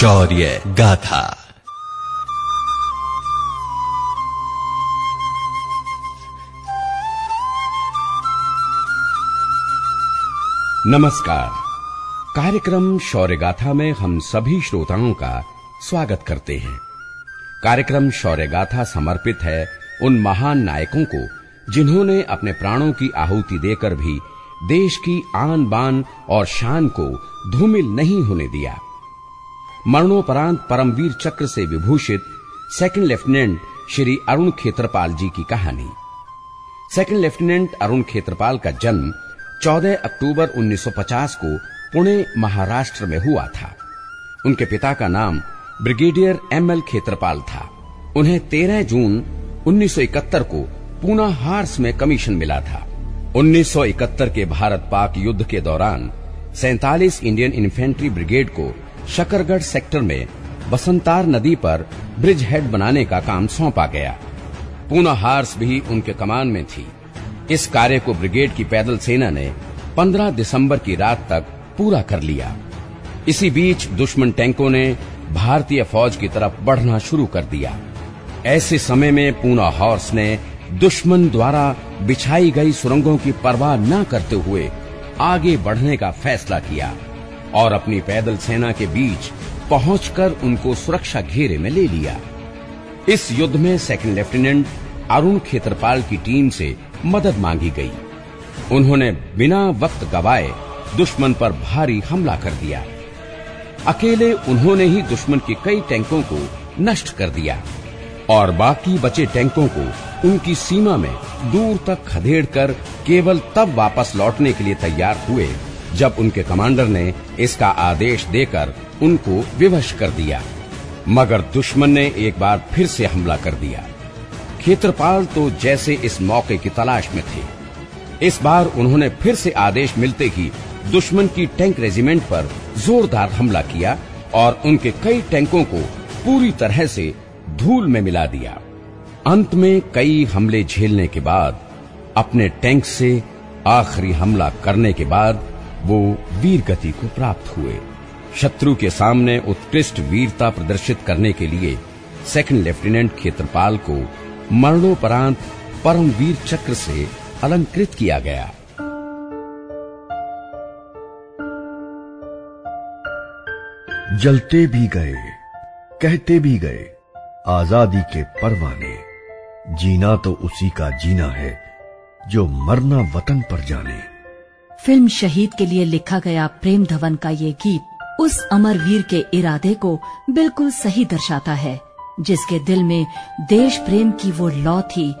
शौर्य गाथा। नमस्कार। कार्यक्रम शौर्य गाथा में हम सभी श्रोताओं का स्वागत करते हैं। कार्यक्रम शौर्य गाथा समर्पित है उन महान नायकों को जिन्होंने अपने प्राणों की आहुति देकर भी देश की आन बान और शान को धूमिल नहीं होने दिया। मरणोपरांत परमवीर चक्र से विभूषित सेकंड लेफ्टिनेंट श्री अरुण खेत्रपाल जी की कहानी। सेकंड लेफ्टिनेंट अरुण खेत्रपाल का जन्म 14 अक्टूबर 1950 को पुणे महाराष्ट्र में हुआ था। उनके पिता का नाम ब्रिगेडियर एम एल खेत्रपाल था। उन्हें 13 जून 1971 को पूना हार्स में कमीशन मिला था। 1971 के भारत पाक युद्ध के दौरान सैतालीस इंडियन इन्फेंट्री ब्रिगेड को शकरगढ़ सेक्टर में बसंतार नदी पर ब्रिज हेड बनाने का काम सौंपा गया। पूना हार्स भी उनके कमान में थी। इस कार्य को ब्रिगेड की पैदल सेना ने 15 दिसंबर की रात तक पूरा कर लिया। इसी बीच दुश्मन टैंकों ने भारतीय फौज की तरफ़ बढ़ना शुरू कर दिया। ऐसे समय में पूना हॉर्स ने दुश्मन द्वारा बिछाई गई सुरंगों की परवाह न करते हुए आगे बढ़ने का फैसला किया। और अपनी पैदल सेना के बीच पहुंचकर उनको सुरक्षा घेरे में ले लिया। इस युद्ध में सेकंड लेफ्टिनेंट अरुण खेत्रपाल की टीम से मदद मांगी गई। उन्होंने बिना वक्त गवाए दुश्मन पर भारी हमला कर दिया। अकेले उन्होंने ही दुश्मन के कई टैंकों को नष्ट कर दिया और बाकी बचे टैंकों को उनकी सीमा में दूर तक खदेड़ कर केवल तब वापस लौटने के लिए तैयार हुए जब उनके कमांडर ने इसका आदेश देकर उनको विवश कर दिया। मगर दुश्मन ने एक बार फिर से हमला कर दिया। खेत्रपाल तो जैसे इस मौके की तलाश में थे। इस बार उन्होंने फिर से आदेश मिलते ही दुश्मन की टैंक रेजिमेंट पर जोरदार हमला किया और उनके कई टैंकों को पूरी तरह से धूल में मिला दिया। अंत में कई हमले झेलने के बाद, अपने टैंक से आखिरी हमला करने के बाद वो वीर गति को प्राप्त हुए। शत्रु के सामने उत्कृष्ट वीरता प्रदर्शित करने के लिए सेकंड लेफ्टिनेंट खेत्रपाल को मरणोपरांत परमवीर चक्र से अलंकृत किया गया। जलते भी गए, कहते भी गए, आज़ादी के परवाने। जीना तो उसी का जीना है, जो मरना वतन पर जाने। फ़िल्म शहीद के लिए लिखा गया प्रेम धवन का ये गीत उस अमर वीर के इरादे को बिल्कुल सही दर्शाता है जिसके दिल में देश प्रेम की वो लौ थी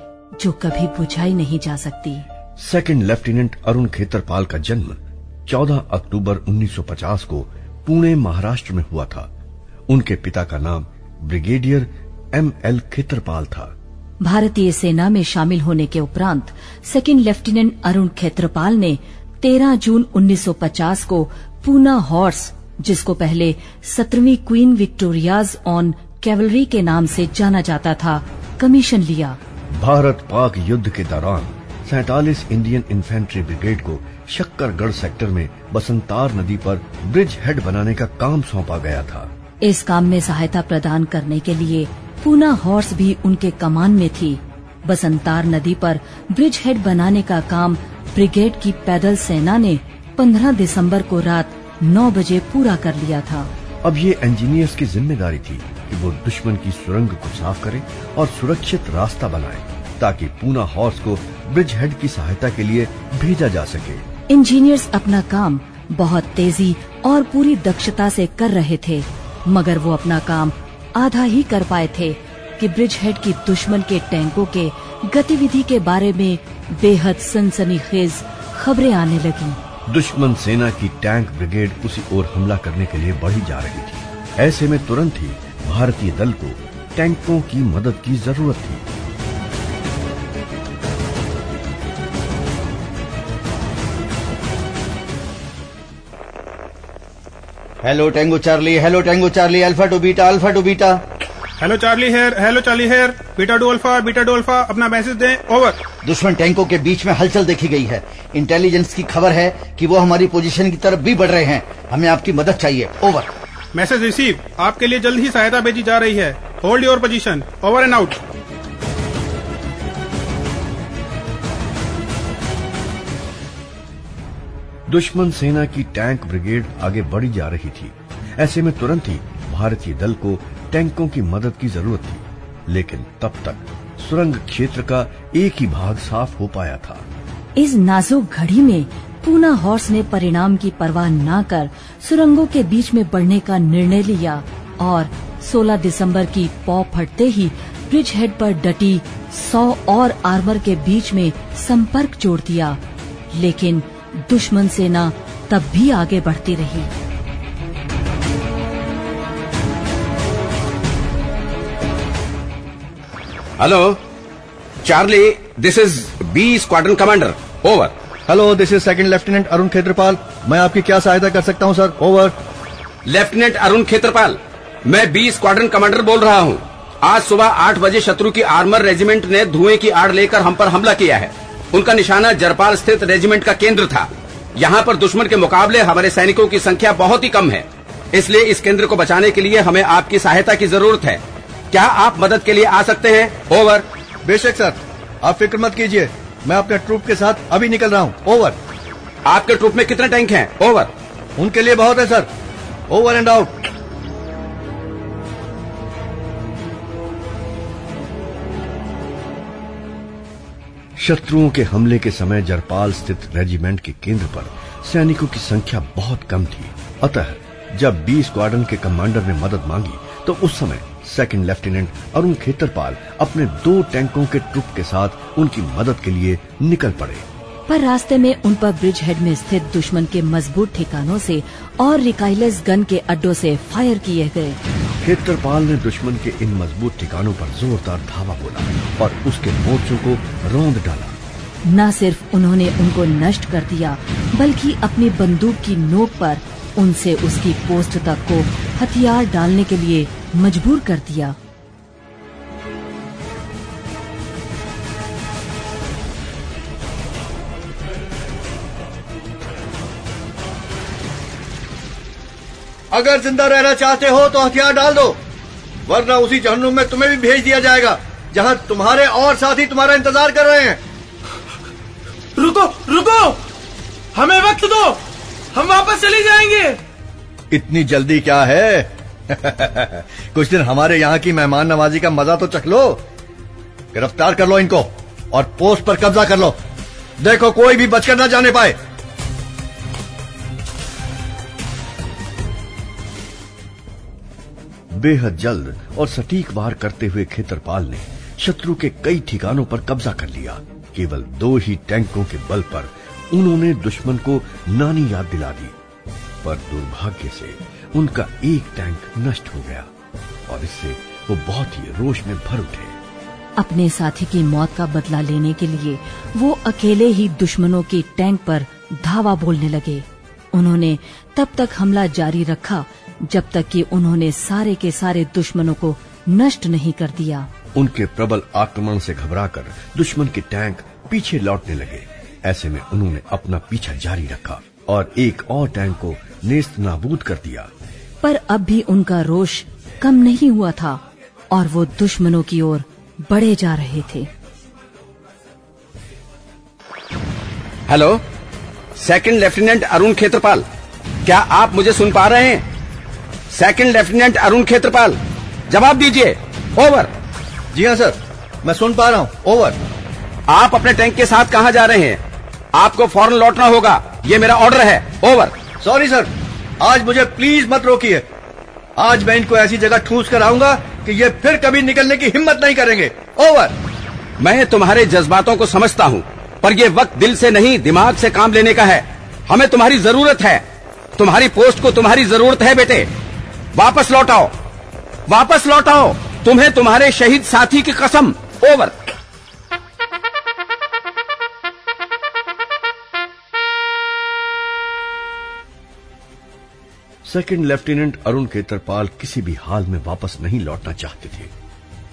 जो कभी बुझाई नहीं जा सकती। सेकंड लेफ्टिनेंट अरुण खेतरपाल का जन्म 14 अक्टूबर 1950 को पुणे महाराष्ट्र में हुआ था। उनके पिता का नाम ब्रिगेडियर एम एल खेतरपाल था। भारतीय सेना में शामिल होने के उपरांत सेकंड लेफ्टिनेंट अरुण खेत्रपाल ने 13 जून 1950 को पूना हॉर्स जिसको पहले सत्रहवीं क्वीन विक्टोरियाज ऑन कैवलरी के नाम से जाना जाता था कमीशन लिया। भारत पाक युद्ध के दौरान सैतालीस इंडियन इन्फेंट्री ब्रिगेड को शक्करगढ़ सेक्टर में बसंतार नदी पर ब्रिज हेड बनाने का काम सौंपा गया था। इस काम में सहायता प्रदान करने के लिए पूना हॉर्स भी उनके कमान में थी। बसंतार नदी पर ब्रिज हेड बनाने का काम ब्रिगेड की पैदल सेना ने 15 दिसंबर को रात 9 बजे पूरा कर लिया था। अब ये इंजीनियर्स की ज़िम्मेदारी थी कि वो दुश्मन की सुरंग को साफ़ करें और सुरक्षित रास्ता बनाएँ ताकि पूना हॉर्स को ब्रिज हेड की सहायता के लिए भेजा जा सके। इंजीनियर्स अपना काम बहुत तेज़ी और पूरी दक्षता से कर रहे थे मगर वो अपना काम आधा ही कर पाए थे। कि ब्रिज हेड की दुश्मन के टैंकों के गतिविधि के बारे में बेहद सनसनीखेज खबरें आने लगी। दुश्मन सेना की टैंक ब्रिगेड उसी ओर हमला करने के लिए बढ़ी जा रही थी। ऐसे में तुरंत ही भारतीय दल को टैंकों की मदद की ज़रूरत थी। Hello tango charlie hello tango charlie alpha two beta alpha two beta hello charlie here hello charlie here beta two alpha beta two alpha अपना मैसेज दें. ओवर दुश्मन टैंकों के बीच में हलचल देखी गई है। इंटेलिजेंस की खबर है कि वो हमारी पोजीशन की तरफ़ भी बढ़ रहे हैं। हमें आपकी मदद चाहिए। ओवर मैसेज रिसीव आपके लिए जल्द ही सहायता भेजी जा रही है। Hold your position over and out दुश्मन सेना की टैंक ब्रिगेड आगे बढ़ी जा रही थी। ऐसे में तुरंत ही भारतीय दल को टैंकों की मदद की ज़रूरत थी, लेकिन तब तक सुरंग क्षेत्र का एक ही भाग साफ़ हो पाया था। इस नाजुक घड़ी में पूना हॉर्स ने परिणाम की परवाह न कर सुरंगों के बीच में बढ़ने का निर्णय लिया और 16 दिसंबर की पौ फटते ही ब्रिज हेड पर डटी 100 और आर्मर के बीच में संपर्क जोड़ दिया, लेकिन दुश्मन सेना तब भी आगे बढ़ती रही। Hello charlie this is B squadron commander over hello this is second lieutenant Arun Khetrapal मैं आपकी क्या सहायता कर सकता हूँ sir over lieutenant Arun Khetrapal मैं बी स्क्वाड्रन कमांडर बोल रहा हूँ। आज सुबह आठ बजे शत्रु की आर्मर रेजिमेंट ने धुएँ की आड़ लेकर हम पर हमला किया है। उनका निशाना जरपाल स्थित रेजिमेंट का केंद्र था। यहाँ पर दुश्मन के मुकाबले हमारे सैनिकों की संख्या बहुत ही कम है। इसलिए इस केंद्र को बचाने के लिए हमें आपकी सहायता की ज़रूरत है। क्या आप मदद के लिए आ सकते हैं? ओवर। बेशक सर। आप फ़िक्र मत कीजिए। मैं अपने ट्रूप के साथ अभी निकल रहा हूँ। ओवर। आपके ट्रूप में कितने टैंक हैं? ओवर। उनके लिए बहुत है सर। Over and out. शत्रुओं के हमले के समय जरपाल स्थित रेजिमेंट के केंद्र पर सैनिकों की संख्या बहुत कम थी। अतः जब बी स्क्वाडन के कमांडर ने मदद मांगी तो उस समय सेकंड लेफ्टिनेंट अरुण खेतरपाल अपने दो टैंकों के ट्रुप के साथ उनकी मदद के लिए निकल पड़े। पर रास्ते में उन पर ब्रिज हेड में स्थित दुश्मन के मज़बूत ठिकानों से और रिकाइलेस गन के अड्डों से फायर किए गए। खेतरपाल ने दुश्मन के इन मज़बूत ठिकानों पर जोरदार धावा बोला और उसके मोर्चों को रौंद डाला। न सिर्फ़ उन्होंने उनको नष्ट कर दिया बल्कि अपनी बंदूक की नोक पर उनसे उसकी पोस्ट तक को हथियार डालने के लिए मजबूर कर दिया। अगर ज़िंदा रहना चाहते हो तो हथियार डाल दो वरना उसी जहनुम में तुम्हें भी भेज दिया जाएगा जहाँ तुम्हारे और साथी तुम्हारा इंतज़ार कर रहे हैं। रुको रुको! हमें वक्त दो! हम वापस चले जाएँगे! इतनी जल्दी क्या है? कुछ दिन हमारे यहाँ की मेहमान नवाजी का मज़ा तो चख लो। गिरफ़्तार कर लो इनको और पोस्ट पर कब्जा कर लो। देखो कोई भी बचकर ना जाने पाए। बेहद जल्द और सटीक वार करते हुए खेतरपाल ने शत्रु के कई ठिकानों पर कब्जा कर लिया। केवल दो ही टैंकों के बल पर उन्होंने दुश्मन को नानी याद दिला दी। पर दुर्भाग्य से उनका एक टैंक नष्ट हो गया और इससे वो बहुत ही रोष में भर उठे। अपने साथी की मौत का बदला लेने के लिए वो अकेले ही दुश्मनों के टैंक पर धावा बोलने लगे। उन्होंने तब तक हमला जारी रखा जब तक कि उन्होंने सारे के सारे दुश्मनों को नष्ट नहीं कर दिया। उनके प्रबल आक्रमण से घबराकर दुश्मन के टैंक पीछे लौटने लगे। ऐसे में उन्होंने अपना पीछा जारी रखा और एक और टैंक को नेस्त नाबूद कर दिया। पर अब भी उनका रोष कम नहीं हुआ था और वो दुश्मनों की ओर बढ़े जा रहे थे। Hello second lieutenant Arun Khetrapal क्या आप मुझे सुन पा रहे हैं? सेकंड लेफ्टिनेंट अरुण खेत्रपाल जवाब दीजिए ओवर जी हाँ सर मैं सुन पा रहा हूँ ओवर आप अपने टैंक के साथ कहाँ जा रहे हैं? आपको फ़ौरन लौटना होगा ये मेरा ऑर्डर है ओवर सॉरी सर आज मुझे प्लीज़ मत रोकिए। आज मैं इनको ऐसी जगह ठूस कर आऊँगा कि ये फिर कभी निकलने की हिम्मत नहीं करेंगे। ओवर मैं तुम्हारे जज्बातों को समझता हूँ, पर ये वक्त दिल से नहीं, दिमाग से काम लेने का है। हमें तुम्हारी ज़रूरत है। तुम्हारी पोस्ट को तुम्हारी ज़रूरत है, बेटे। वापस लौटाओ। वापस लौटाओ। तुम्हें तुम्हारे शहीद साथी की कसम। Over second lieutenant Arun Khetarpal किसी भी हाल में वापस नहीं लौटना चाहते थे।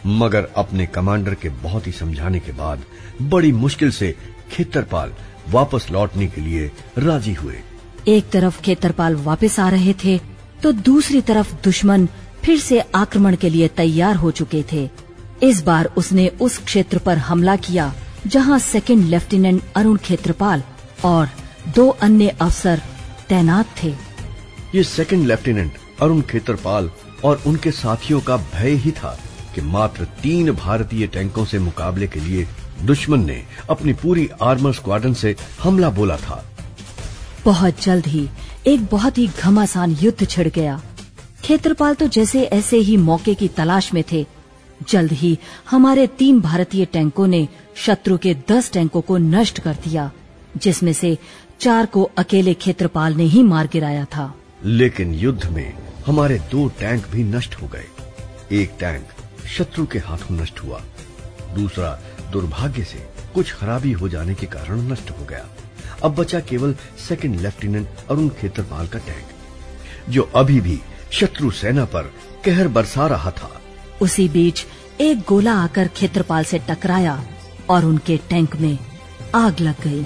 मगर अपने कमांडर के बहुत ही समझाने के बाद बड़ी मुश्किल से खेतरपाल वापस लौटने के लिए राज़ी हुए। एक तरफ़ खेतरपाल वापस आ रहे थे तो दूसरी तरफ़ दुश्मन फिर से आक्रमण के लिए तैयार हो चुके थे। इस बार उसने उस क्षेत्र पर हमला किया, जहाँ सेकंड लेफ्टिनेंट अरुण खेत्रपाल और दो अन्य अफसर तैनात थे। ये सेकंड लेफ्टिनेंट अरुण खेतरपाल और उनके साथियों का भय ही था कि मात्र तीन भारतीय टैंकों से मुकाबले के लिए दुश्मन ने अपनी पूरी आर्मर स्क्वाडन से हमला बोला था। बहुत जल्द ही एक बहुत ही घमासान युद्ध छिड़ गया। खेतरपाल तो जैसे ऐसे ही मौके की तलाश में थे। जल्द ही हमारे तीन भारतीय टैंकों ने शत्रु के दस टैंकों को नष्ट कर दिया, जिसमें से चार को अकेले खेत्रपाल ने ही मार गिराया था। लेकिन युद्ध में हमारे दो टैंक भी नष्ट हो गए। एक टैंक शत्रु के हाथों नष्ट हुआ। दूसरा दुर्भाग्य से कुछ खराबी हो जाने के कारण नष्ट हो गया। अब बचा केवल सेकंड लेफ्टिनेंट अरुण खेतरपाल का टैंक, जो अभी भी शत्रु सेना पर कहर बरसा रहा था। उसी बीच एक गोला आकर खेत्रपाल से टकराया और उनके टैंक में आग लग गई।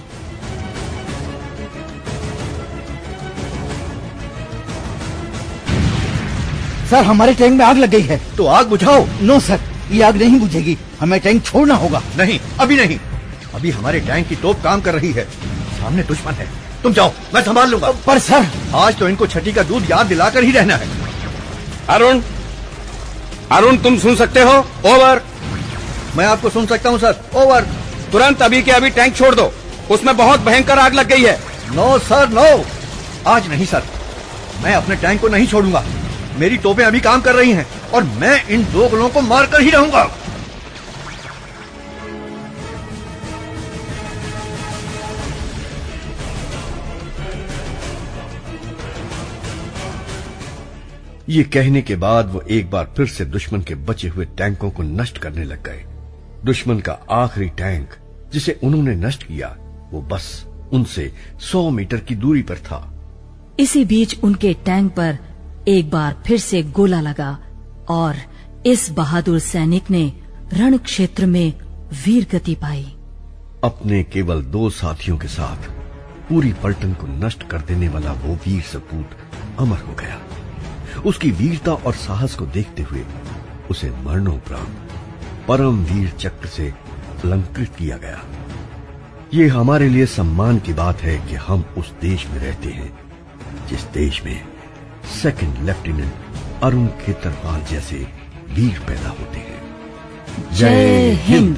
सर हमारे टैंक में आग लग गई है। तो आग बुझाओ। नो सर ये आग नहीं बुझेगी। हमें टैंक छोड़ना होगा। नहीं अभी नहीं। अभी हमारे टैंक की तोप काम कर रही है। सामने दुश्मन है। तुम जाओ मैं संभाल लूँगा। पर सर। आज तो इनको छठी का दूध याद दिलाकर ही रहना है। अरुण अरुण तुम सुन सकते हो? ओवर मैं आपको सुन सकता हूँ सर। ओवर तुरंत अभी के अभी टैंक छोड़ दो। उसमें बहुत भयंकर आग लग गई है। नो सर नो आज नहीं सर मैं अपने टैंक को नहीं छोड़ूँगा। मेरी तोपें अभी काम कर रही हैं और मैं इन दो गुलों को मारकर ही रहूँगा। ये कहने के बाद वो एक बार फिर से दुश्मन के बचे हुए टैंकों को नष्ट करने लग गए। दुश्मन का आखिरी टैंक, जिसे उन्होंने नष्ट किया, वो बस उनसे सौ मीटर की दूरी पर था। इसी बीच उनके टैंक पर एक बार फिर से गोला लगा और इस बहादुर सैनिक ने रण क्षेत्र में वीर गति पाई। अपने केवल दो साथियों के साथ पूरी पलटन को नष्ट कर देने वाला वो वीर सपूत अमर हो गया। उसकी वीरता और साहस को देखते हुए उसे मरणोपरांत परम वीर चक्र से अलंकृत किया गया। ये हमारे लिए सम्मान की बात है कि हम उस देश में रहते हैं, जिस देश में सेकंड लेफ्टिनेंट अरुण खेतरपाल जैसे वीर पैदा होते हैं। जय हिंद।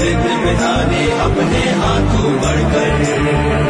है है अपने हाथों बढ़कर।